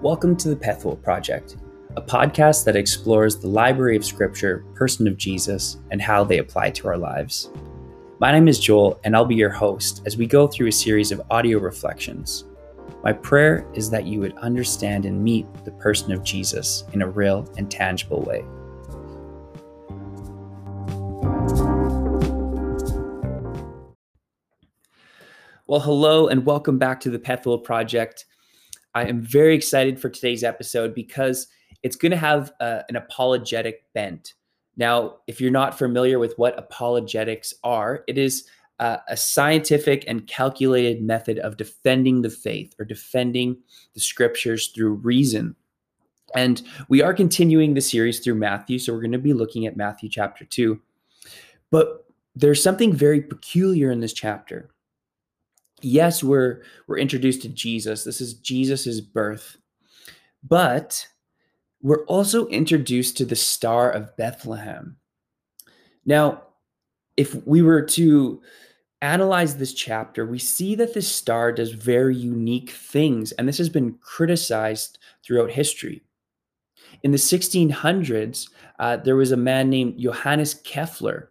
Welcome to the Pethuel Project, a podcast that explores the library of Scripture, person of Jesus, and how they apply to our lives. My name is Joel, and I'll be your host as we go through a series of audio reflections. My prayer is that you would understand and meet the person of Jesus in a real and tangible way. Well, hello and welcome back to the Pethuel Project. I am very excited for today's episode because it's going to have uh, an apologetic bent. Now, if you're not familiar with what apologetics are, it is uh, a scientific and calculated method of defending the faith or defending the scriptures through reason. And we are continuing the series through Matthew. So we're going to be looking at Matthew chapter 2. But there's something very peculiar in this chapter yes, we're we're introduced to Jesus. This is Jesus's birth. But we're also introduced to the star of Bethlehem. Now, if we were to analyze this chapter, we see that this star does very unique things, and this has been criticized throughout history. In the 1600s, uh, there was a man named Johannes Kepler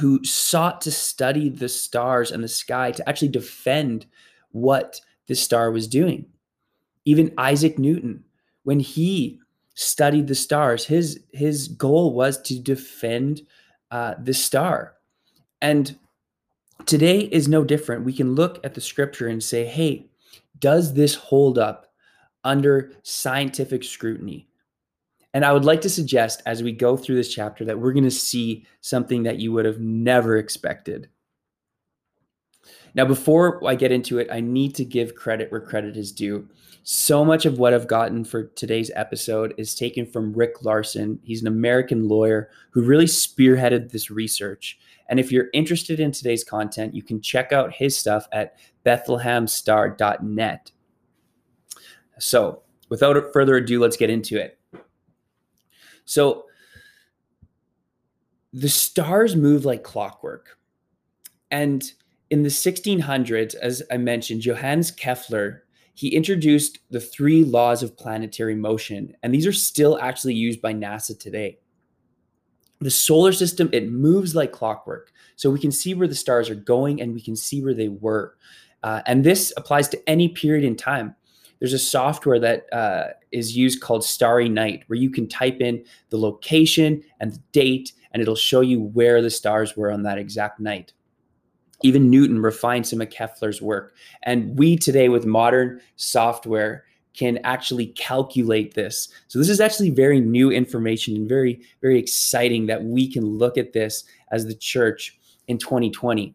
who sought to study the stars and the sky to actually defend what this star was doing. Even Isaac Newton, when he studied the stars, his his goal was to defend uh, the star. And today is no different. We can look at the scripture and say, "Hey, does this hold up under scientific scrutiny?" And I would like to suggest as we go through this chapter that we're going to see something that you would have never expected. Now, before I get into it, I need to give credit where credit is due. So much of what I've gotten for today's episode is taken from Rick Larson. He's an American lawyer who really spearheaded this research. And if you're interested in today's content, you can check out his stuff at bethlehemstar.net. So, without further ado, let's get into it. So the stars move like clockwork. And in the 1600s, as I mentioned, Johannes Kepler, he introduced the three laws of planetary motion, and these are still actually used by NASA today. The solar system, it moves like clockwork. So we can see where the stars are going and we can see where they were. Uh, and this applies to any period in time there's a software that uh, is used called Starry Night, where you can type in the location and the date, and it'll show you where the stars were on that exact night. Even Newton refined some of Kepler's work. And we today, with modern software, can actually calculate this. So, this is actually very new information and very, very exciting that we can look at this as the church in 2020.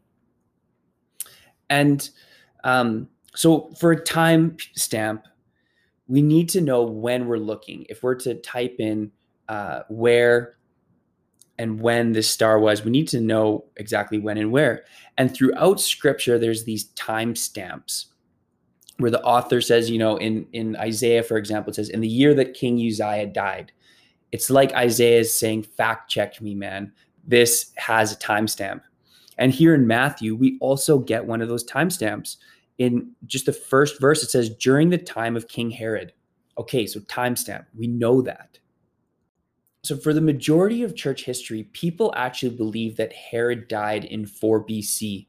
And um, so for a time stamp, we need to know when we're looking. If we're to type in uh, where and when this star was, we need to know exactly when and where. And throughout scripture, there's these time stamps where the author says, you know, in, in Isaiah, for example, it says, in the year that King Uzziah died. It's like Isaiah is saying, fact check me, man. This has a timestamp. And here in Matthew, we also get one of those timestamps in just the first verse, it says, during the time of King Herod. Okay, so timestamp, we know that. So, for the majority of church history, people actually believe that Herod died in 4 BC.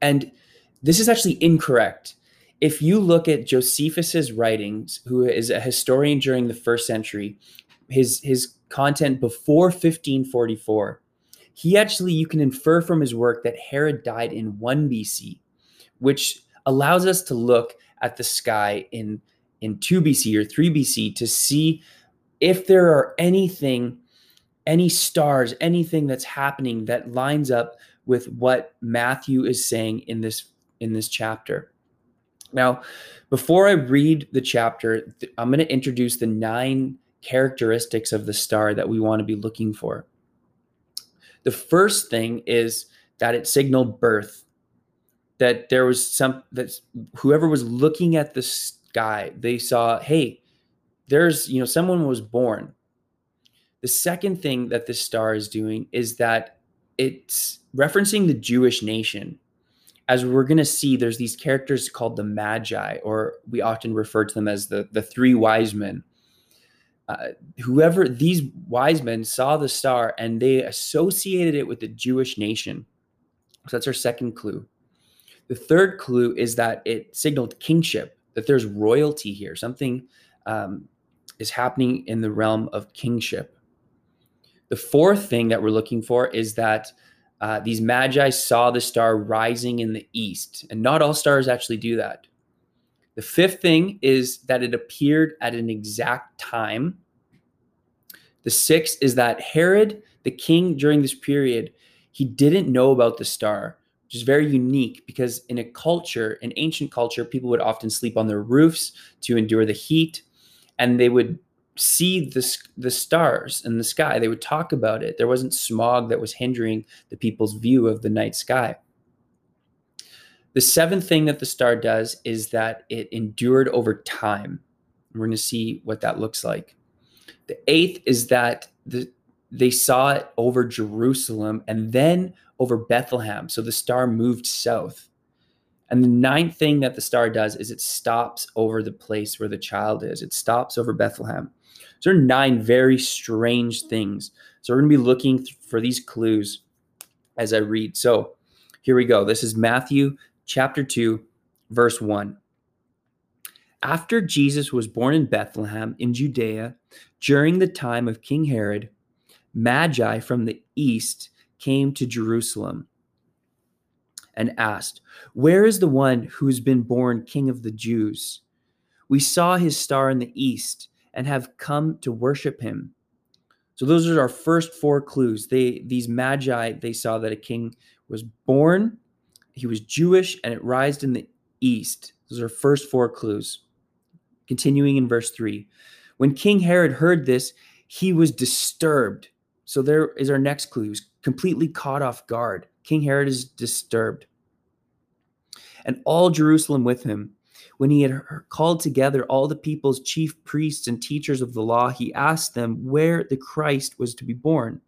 And this is actually incorrect. If you look at Josephus's writings, who is a historian during the first century, his, his content before 1544, he actually, you can infer from his work that Herod died in 1 BC which allows us to look at the sky in in 2 BC or 3 BC to see if there are anything any stars anything that's happening that lines up with what Matthew is saying in this in this chapter. Now, before I read the chapter, I'm going to introduce the nine characteristics of the star that we want to be looking for. The first thing is that it signaled birth that there was some that whoever was looking at the sky, they saw, hey, there's, you know, someone was born. The second thing that this star is doing is that it's referencing the Jewish nation. as we're going to see, there's these characters called the Magi, or we often refer to them as the, the three wise men. Uh, whoever these wise men saw the star and they associated it with the Jewish nation. So that's our second clue. The third clue is that it signaled kingship, that there's royalty here. Something um, is happening in the realm of kingship. The fourth thing that we're looking for is that uh, these magi saw the star rising in the east, and not all stars actually do that. The fifth thing is that it appeared at an exact time. The sixth is that Herod, the king during this period, he didn't know about the star, which is very unique because in a culture, in ancient culture, people would often sleep on their roofs to endure the heat, and they would see the, the stars in the sky. They would talk about it. There wasn't smog that was hindering the people's view of the night sky. The seventh thing that the star does is that it endured over time. We're going to see what that looks like. The eighth is that the, they saw it over Jerusalem and then over Bethlehem. So the star moved south. And the ninth thing that the star does is it stops over the place where the child is. It stops over Bethlehem. So there are nine very strange things. So we're going to be looking for these clues as I read. So here we go. This is Matthew chapter 2, verse 1. After Jesus was born in Bethlehem in Judea, during the time of King Herod, Magi from the east came to Jerusalem and asked, Where is the one who's been born King of the Jews? We saw his star in the east and have come to worship him. So those are our first four clues. They these magi, they saw that a king was born, he was Jewish, and it rised in the east. Those are first four clues. Continuing in verse 3. When King Herod heard this, he was disturbed. So there is our next clue. He was completely caught off guard. King Herod is disturbed. And all Jerusalem with him. When he had called together all the people's chief priests and teachers of the law, he asked them where the Christ was to be born.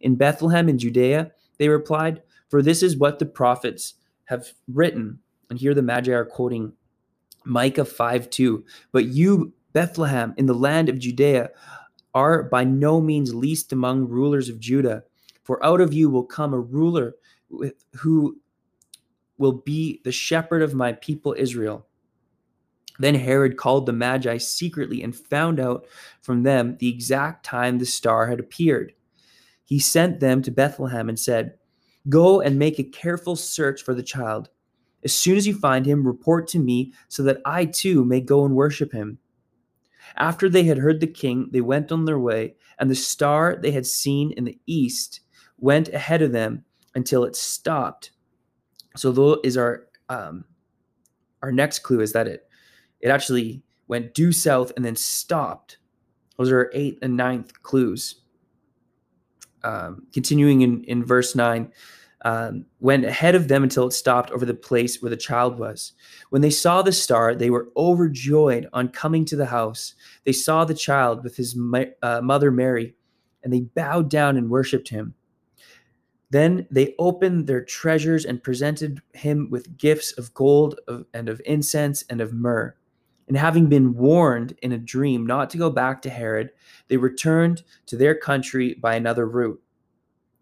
In Bethlehem in Judea, they replied, For this is what the prophets have written. And here the Magi are quoting Micah 5 2. But you, Bethlehem, in the land of Judea, are by no means least among rulers of Judah. For out of you will come a ruler who will be the shepherd of my people Israel. Then Herod called the Magi secretly and found out from them the exact time the star had appeared. He sent them to Bethlehem and said, Go and make a careful search for the child. As soon as you find him, report to me so that I too may go and worship him. After they had heard the king, they went on their way, and the star they had seen in the east went ahead of them until it stopped. So, though is our um, our next clue is that it it actually went due south and then stopped. Those are our eighth and ninth clues. Um, continuing in, in verse 9, um, went ahead of them until it stopped over the place where the child was. When they saw the star, they were overjoyed on coming to the house. They saw the child with his uh, mother Mary, and they bowed down and worshiped him. Then they opened their treasures and presented him with gifts of gold and of incense and of myrrh. And having been warned in a dream not to go back to Herod, they returned to their country by another route.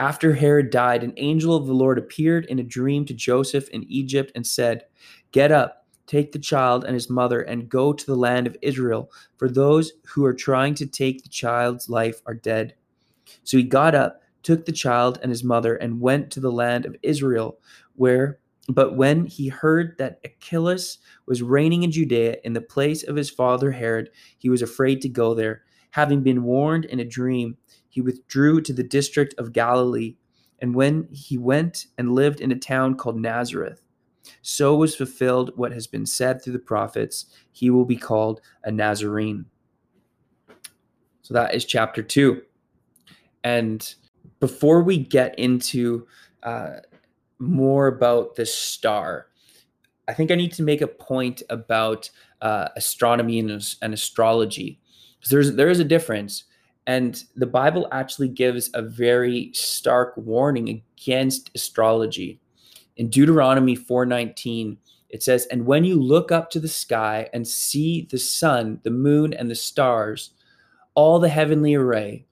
After Herod died, an angel of the Lord appeared in a dream to Joseph in Egypt and said, Get up, take the child and his mother, and go to the land of Israel, for those who are trying to take the child's life are dead. So he got up, took the child and his mother, and went to the land of Israel, where but when he heard that Archelaus was reigning in Judea in the place of his father Herod, he was afraid to go there. Having been warned in a dream, he withdrew to the district of Galilee. And when he went and lived in a town called Nazareth, so was fulfilled what has been said through the prophets he will be called a Nazarene. So that is chapter two. And before we get into uh, more about the star. I think I need to make a point about uh, astronomy and, and astrology because there's there is a difference, and the Bible actually gives a very stark warning against astrology. In Deuteronomy 4:19, it says, "And when you look up to the sky and see the sun, the moon, and the stars, all the heavenly array,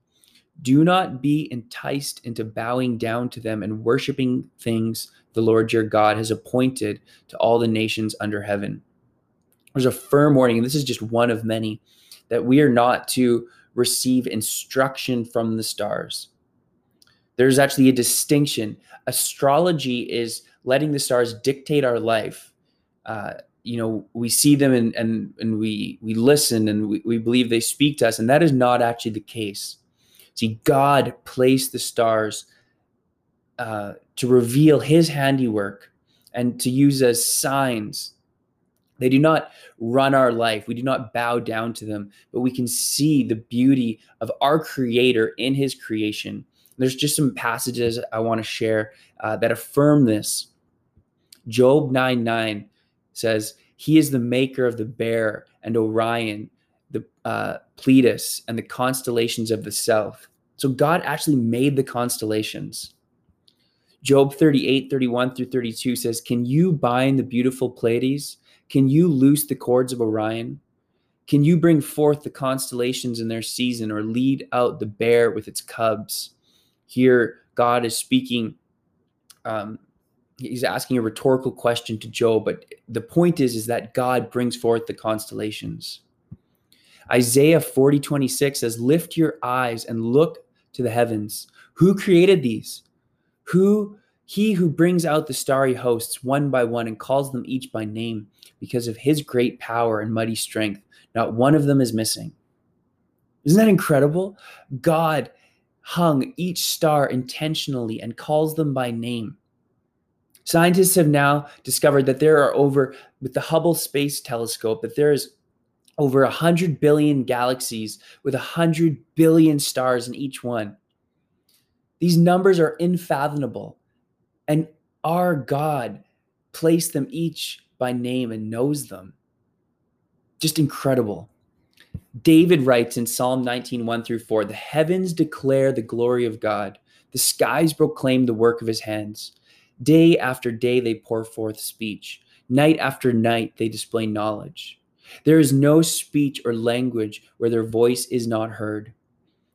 do not be enticed into bowing down to them and worshiping things the Lord your God has appointed to all the nations under heaven. There's a firm warning, and this is just one of many, that we are not to receive instruction from the stars. There's actually a distinction. Astrology is letting the stars dictate our life. Uh, you know, we see them and and and we we listen and we, we believe they speak to us, and that is not actually the case. See, God placed the stars uh, to reveal his handiwork and to use as signs. They do not run our life. We do not bow down to them, but we can see the beauty of our Creator in His creation. There's just some passages I want to share uh, that affirm this. Job 9 9 says, He is the maker of the bear and Orion, the uh, Pleiades, and the constellations of the south. So God actually made the constellations. Job 38, 31 through 32 says, Can you bind the beautiful Pleiades? Can you loose the cords of Orion? Can you bring forth the constellations in their season or lead out the bear with its cubs? Here, God is speaking. Um, he's asking a rhetorical question to Job, but the point is, is that God brings forth the constellations. Isaiah 40, 26 says, Lift your eyes and look to the heavens. Who created these? Who he who brings out the starry hosts one by one and calls them each by name because of his great power and mighty strength. Not one of them is missing. Isn't that incredible? God hung each star intentionally and calls them by name. Scientists have now discovered that there are over, with the Hubble Space Telescope, that there is over 100 billion galaxies with 100 billion stars in each one. These numbers are unfathomable. And our God placed them each by name and knows them. Just incredible. David writes in Psalm 19, 1 through 4 The heavens declare the glory of God, the skies proclaim the work of his hands. Day after day they pour forth speech, night after night they display knowledge. There is no speech or language where their voice is not heard.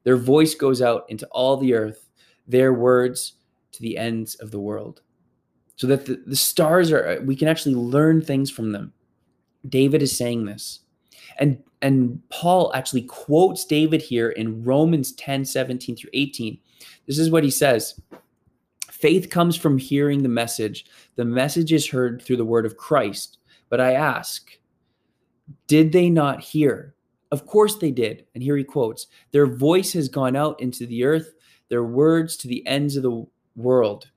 Their voice goes out into all the earth, their words to the ends of the world. So that the, the stars are, we can actually learn things from them. David is saying this. And, and Paul actually quotes David here in Romans 10 17 through 18. This is what he says Faith comes from hearing the message. The message is heard through the word of Christ. But I ask, did they not hear? Of course they did. And here he quotes Their voice has gone out into the earth, their words to the ends of the world.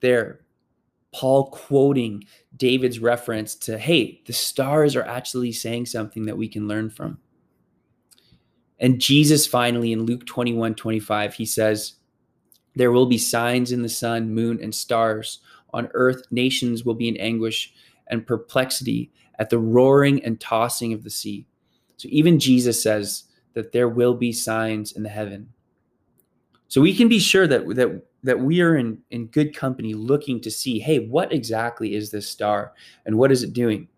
There, Paul quoting David's reference to, hey, the stars are actually saying something that we can learn from. And Jesus finally in Luke 21 25, he says, There will be signs in the sun, moon, and stars. On earth, nations will be in anguish and perplexity at the roaring and tossing of the sea. So even Jesus says that there will be signs in the heaven. So we can be sure that that that we are in in good company looking to see, hey, what exactly is this star and what is it doing?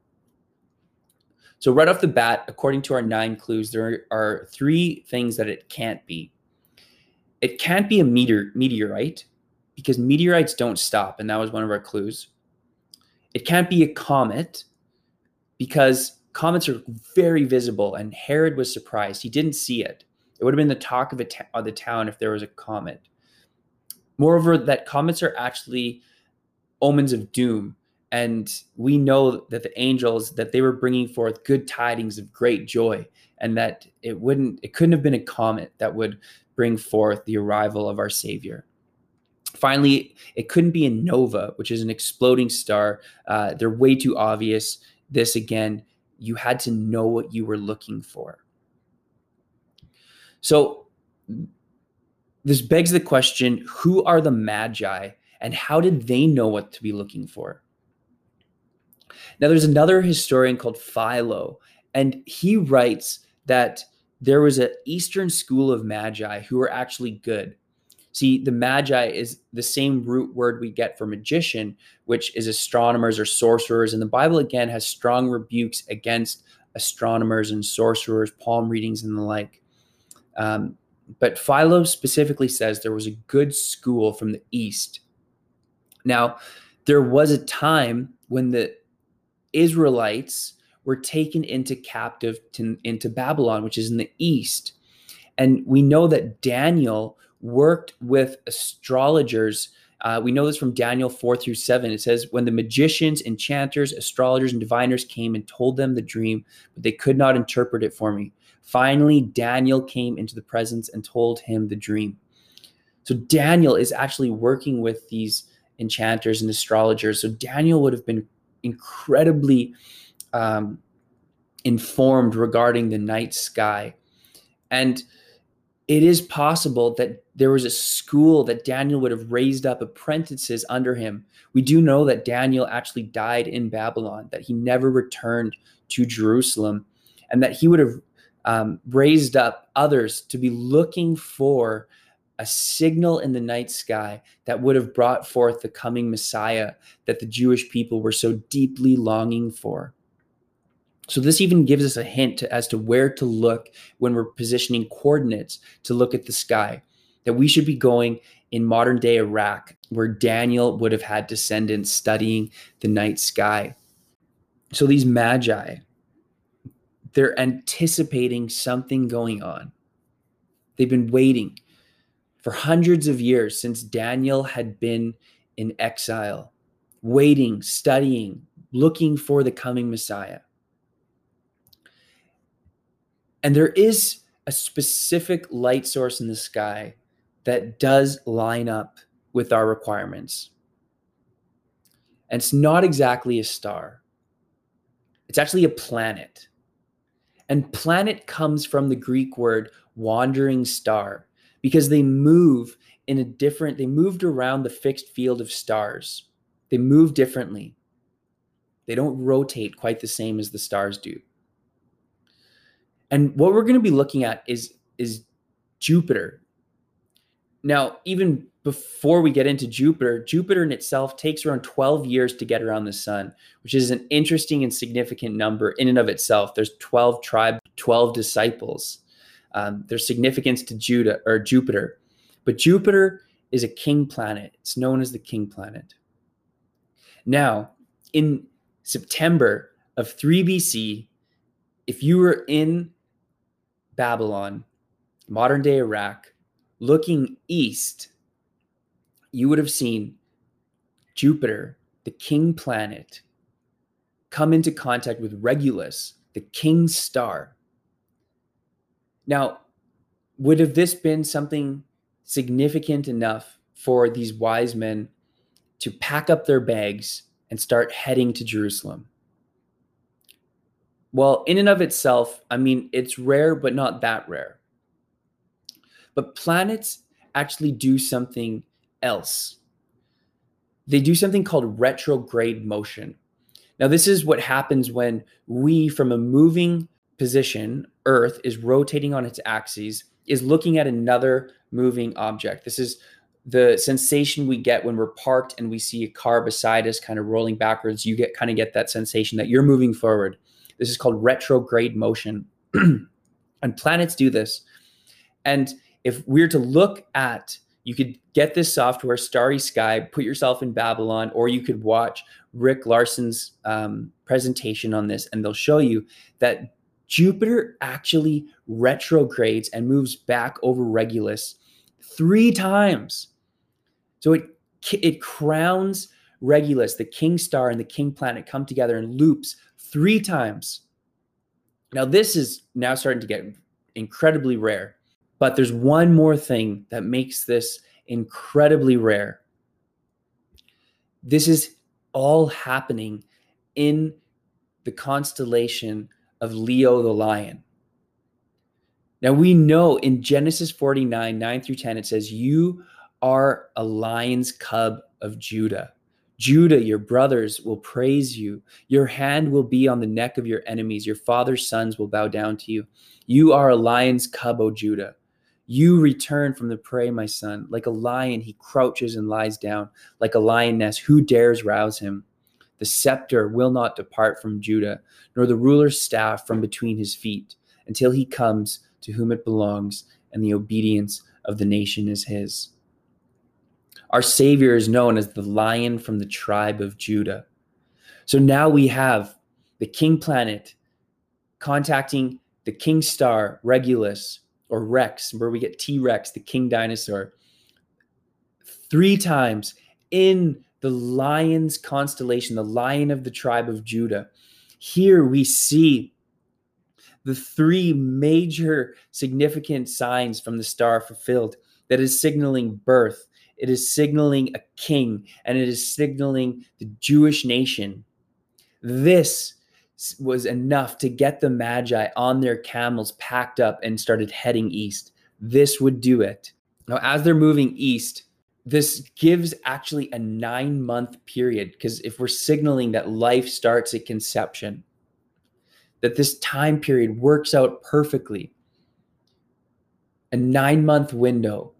So right off the bat, according to our nine clues, there are three things that it can't be. it can't be a meteor meteorite because meteorites don't stop, and that was one of our clues. It can't be a comet because comets are very visible, and Herod was surprised. He didn't see it. It would have been the talk of, of the town if there was a comet. Moreover, that comets are actually omens of doom. And we know that the angels that they were bringing forth good tidings of great joy, and that it wouldn't, it couldn't have been a comet that would bring forth the arrival of our Savior. Finally, it couldn't be a nova, which is an exploding star. Uh, they're way too obvious. This again, you had to know what you were looking for. So this begs the question who are the Magi and how did they know what to be looking for? Now, there's another historian called Philo, and he writes that there was an Eastern school of Magi who were actually good. See, the Magi is the same root word we get for magician, which is astronomers or sorcerers. And the Bible, again, has strong rebukes against astronomers and sorcerers, palm readings, and the like. Um, but Philo specifically says there was a good school from the East. Now, there was a time when the Israelites were taken into captive to, into Babylon, which is in the East. And we know that Daniel worked with astrologers. Uh, we know this from Daniel 4 through 7. It says, When the magicians, enchanters, astrologers, and diviners came and told them the dream, but they could not interpret it for me. Finally, Daniel came into the presence and told him the dream. So Daniel is actually working with these enchanters and astrologers. So Daniel would have been incredibly um, informed regarding the night sky. And it is possible that there was a school that Daniel would have raised up apprentices under him. We do know that Daniel actually died in Babylon, that he never returned to Jerusalem, and that he would have um, raised up others to be looking for a signal in the night sky that would have brought forth the coming Messiah that the Jewish people were so deeply longing for. So, this even gives us a hint to, as to where to look when we're positioning coordinates to look at the sky, that we should be going in modern day Iraq, where Daniel would have had descendants studying the night sky. So, these magi, they're anticipating something going on. They've been waiting for hundreds of years since Daniel had been in exile, waiting, studying, looking for the coming Messiah. And there is a specific light source in the sky that does line up with our requirements. And it's not exactly a star, it's actually a planet. And planet comes from the Greek word wandering star because they move in a different, they moved around the fixed field of stars. They move differently. They don't rotate quite the same as the stars do. And what we're going to be looking at is, is Jupiter. Now, even before we get into Jupiter, Jupiter in itself takes around 12 years to get around the sun, which is an interesting and significant number in and of itself. There's 12 tribes, 12 disciples. Um, there's significance to Judah or Jupiter, but Jupiter is a king planet. It's known as the king planet. Now, in September of 3 BC, if you were in Babylon, modern day Iraq, looking east, you would have seen Jupiter, the king planet, come into contact with Regulus, the king star. Now, would have this been something significant enough for these wise men to pack up their bags and start heading to Jerusalem? Well, in and of itself, I mean, it's rare, but not that rare. But planets actually do something else. They do something called retrograde motion. Now, this is what happens when we, from a moving position, Earth is rotating on its axis, is looking at another moving object. This is the sensation we get when we're parked and we see a car beside us kind of rolling backwards. You get kind of get that sensation that you're moving forward. This is called retrograde motion. and planets do this. And if we are to look at, you could get this software, Starry Sky, put yourself in Babylon, or you could watch Rick Larson's um, presentation on this, and they'll show you that Jupiter actually retrogrades and moves back over Regulus three times. So it it crowns Regulus, the king star and the king planet come together in loops three times. Now this is now starting to get incredibly rare. But there's one more thing that makes this incredibly rare. This is all happening in the constellation of Leo the lion. Now we know in Genesis 49, 9 through 10, it says, You are a lion's cub of Judah. Judah, your brothers will praise you. Your hand will be on the neck of your enemies. Your father's sons will bow down to you. You are a lion's cub, O Judah. You return from the prey, my son. Like a lion, he crouches and lies down. Like a lioness, who dares rouse him? The scepter will not depart from Judah, nor the ruler's staff from between his feet, until he comes to whom it belongs, and the obedience of the nation is his. Our Savior is known as the Lion from the tribe of Judah. So now we have the King Planet contacting the King Star, Regulus, or Rex, where we get T Rex, the King Dinosaur, three times in the lion's constellation, the lion of the tribe of Judah. Here we see the three major significant signs from the star fulfilled that is signaling birth, it is signaling a king, and it is signaling the Jewish nation. This was enough to get the Magi on their camels packed up and started heading east. This would do it. Now, as they're moving east, this gives actually a nine month period because if we're signaling that life starts at conception, that this time period works out perfectly. A nine month window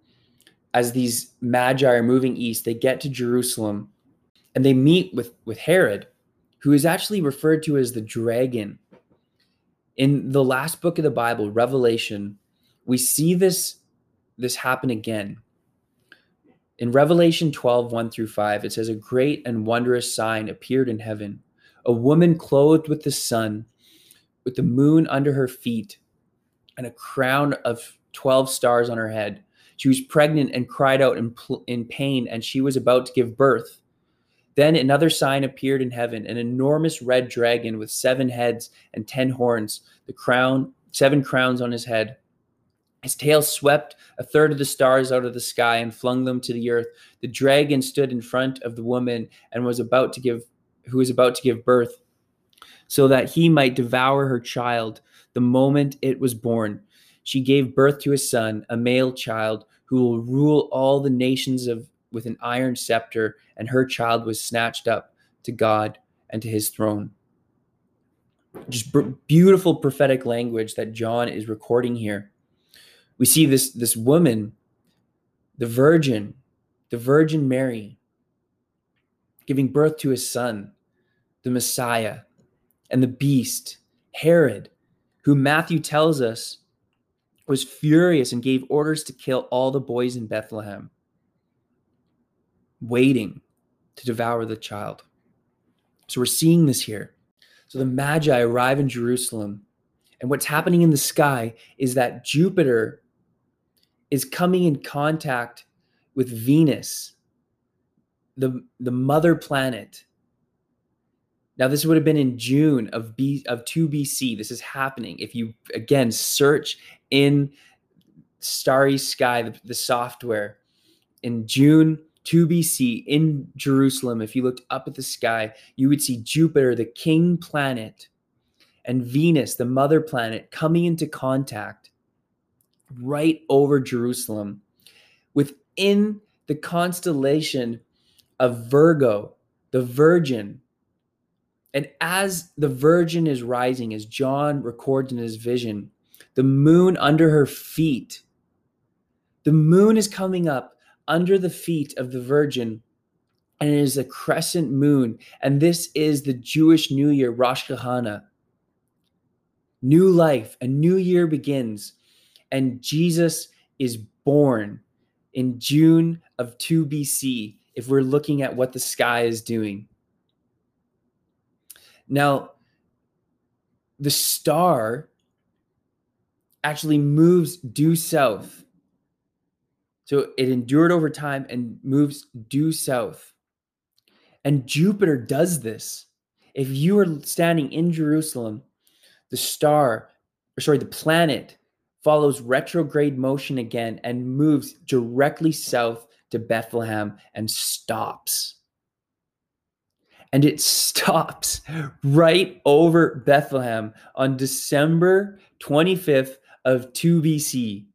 as these magi are moving east, they get to Jerusalem and they meet with, with Herod, who is actually referred to as the dragon. In the last book of the Bible, Revelation, we see this, this happen again in Revelation 12, 1 through 5, it says, A great and wondrous sign appeared in heaven a woman clothed with the sun, with the moon under her feet, and a crown of 12 stars on her head. She was pregnant and cried out in, in pain, and she was about to give birth. Then another sign appeared in heaven an enormous red dragon with seven heads and ten horns, the crown, seven crowns on his head. His tail swept a third of the stars out of the sky and flung them to the earth. The dragon stood in front of the woman and was about to give who was about to give birth, so that he might devour her child the moment it was born. She gave birth to a son, a male child, who will rule all the nations of with an iron scepter, and her child was snatched up to God and to his throne. Just beautiful prophetic language that John is recording here we see this this woman the virgin the virgin mary giving birth to his son the messiah and the beast herod who matthew tells us was furious and gave orders to kill all the boys in bethlehem waiting to devour the child so we're seeing this here so the magi arrive in jerusalem and what's happening in the sky is that jupiter is coming in contact with Venus, the, the mother planet. Now, this would have been in June of B of 2 BC. This is happening. If you again search in Starry Sky, the, the software, in June 2 BC in Jerusalem, if you looked up at the sky, you would see Jupiter, the king planet, and Venus, the mother planet, coming into contact right over Jerusalem within the constellation of Virgo, the Virgin. And as the Virgin is rising, as John records in his vision, the moon under her feet, the moon is coming up under the feet of the Virgin, and it is a crescent moon. And this is the Jewish New Year, Rosh Hashanah. New life, a new year begins and Jesus is born in June of 2 BC if we're looking at what the sky is doing. Now, the star actually moves due south. So it endured over time and moves due south. And Jupiter does this. If you are standing in Jerusalem, the star, or sorry, the planet follows retrograde motion again and moves directly south to Bethlehem and stops. And it stops right over Bethlehem on December 25th of 2 BC.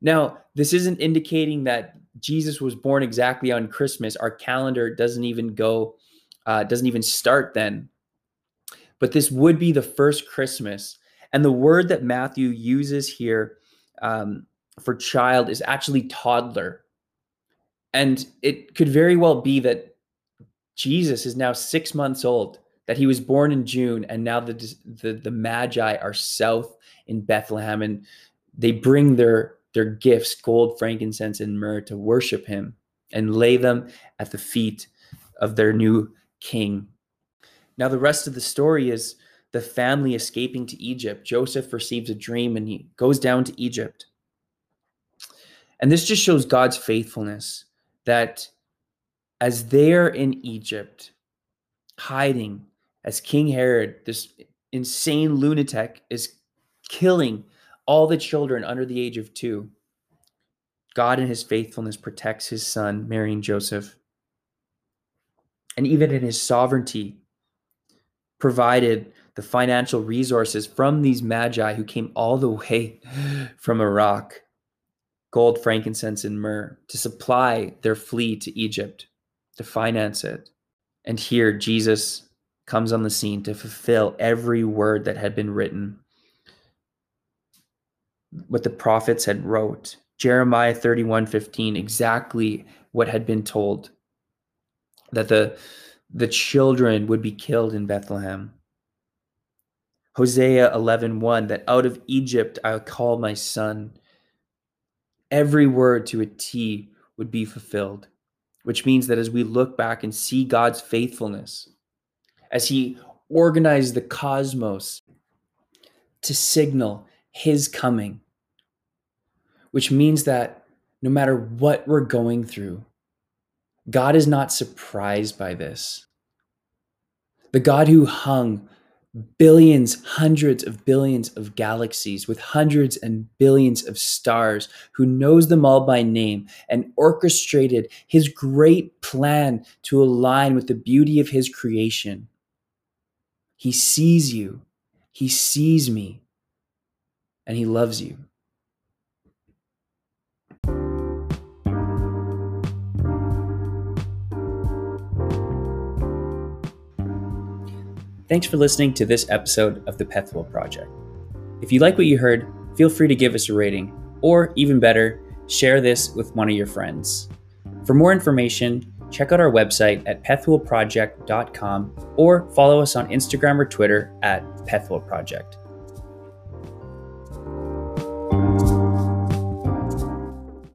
Now, this isn't indicating that Jesus was born exactly on Christmas. Our calendar doesn't even go, uh, doesn't even start then. But this would be the first Christmas. And the word that Matthew uses here um, for child is actually toddler. And it could very well be that Jesus is now six months old, that he was born in June, and now the, the, the Magi are south in Bethlehem, and they bring their, their gifts, gold, frankincense, and myrrh, to worship him and lay them at the feet of their new king. Now, the rest of the story is the family escaping to Egypt. Joseph receives a dream and he goes down to Egypt. And this just shows God's faithfulness that as they're in Egypt, hiding, as King Herod, this insane lunatic, is killing all the children under the age of two, God in his faithfulness protects his son, Mary and Joseph. And even in his sovereignty, provided the financial resources from these magi who came all the way from Iraq gold, frankincense, and myrrh to supply their flee to Egypt, to finance it. And here Jesus comes on the scene to fulfill every word that had been written, what the prophets had wrote. Jeremiah 31 15, exactly what had been told that the, the children would be killed in Bethlehem. Hosea 11 1, that out of Egypt I'll call my son every word to a T would be fulfilled, which means that as we look back and see God's faithfulness, as He organized the cosmos to signal His coming, which means that no matter what we're going through, God is not surprised by this. The God who hung billions, hundreds of billions of galaxies with hundreds and billions of stars, who knows them all by name and orchestrated his great plan to align with the beauty of his creation. He sees you, he sees me, and he loves you. Thanks for listening to this episode of the Pethuel Project. If you like what you heard, feel free to give us a rating, or even better, share this with one of your friends. For more information, check out our website at pethuelproject.com or follow us on Instagram or Twitter at Pethuel Project.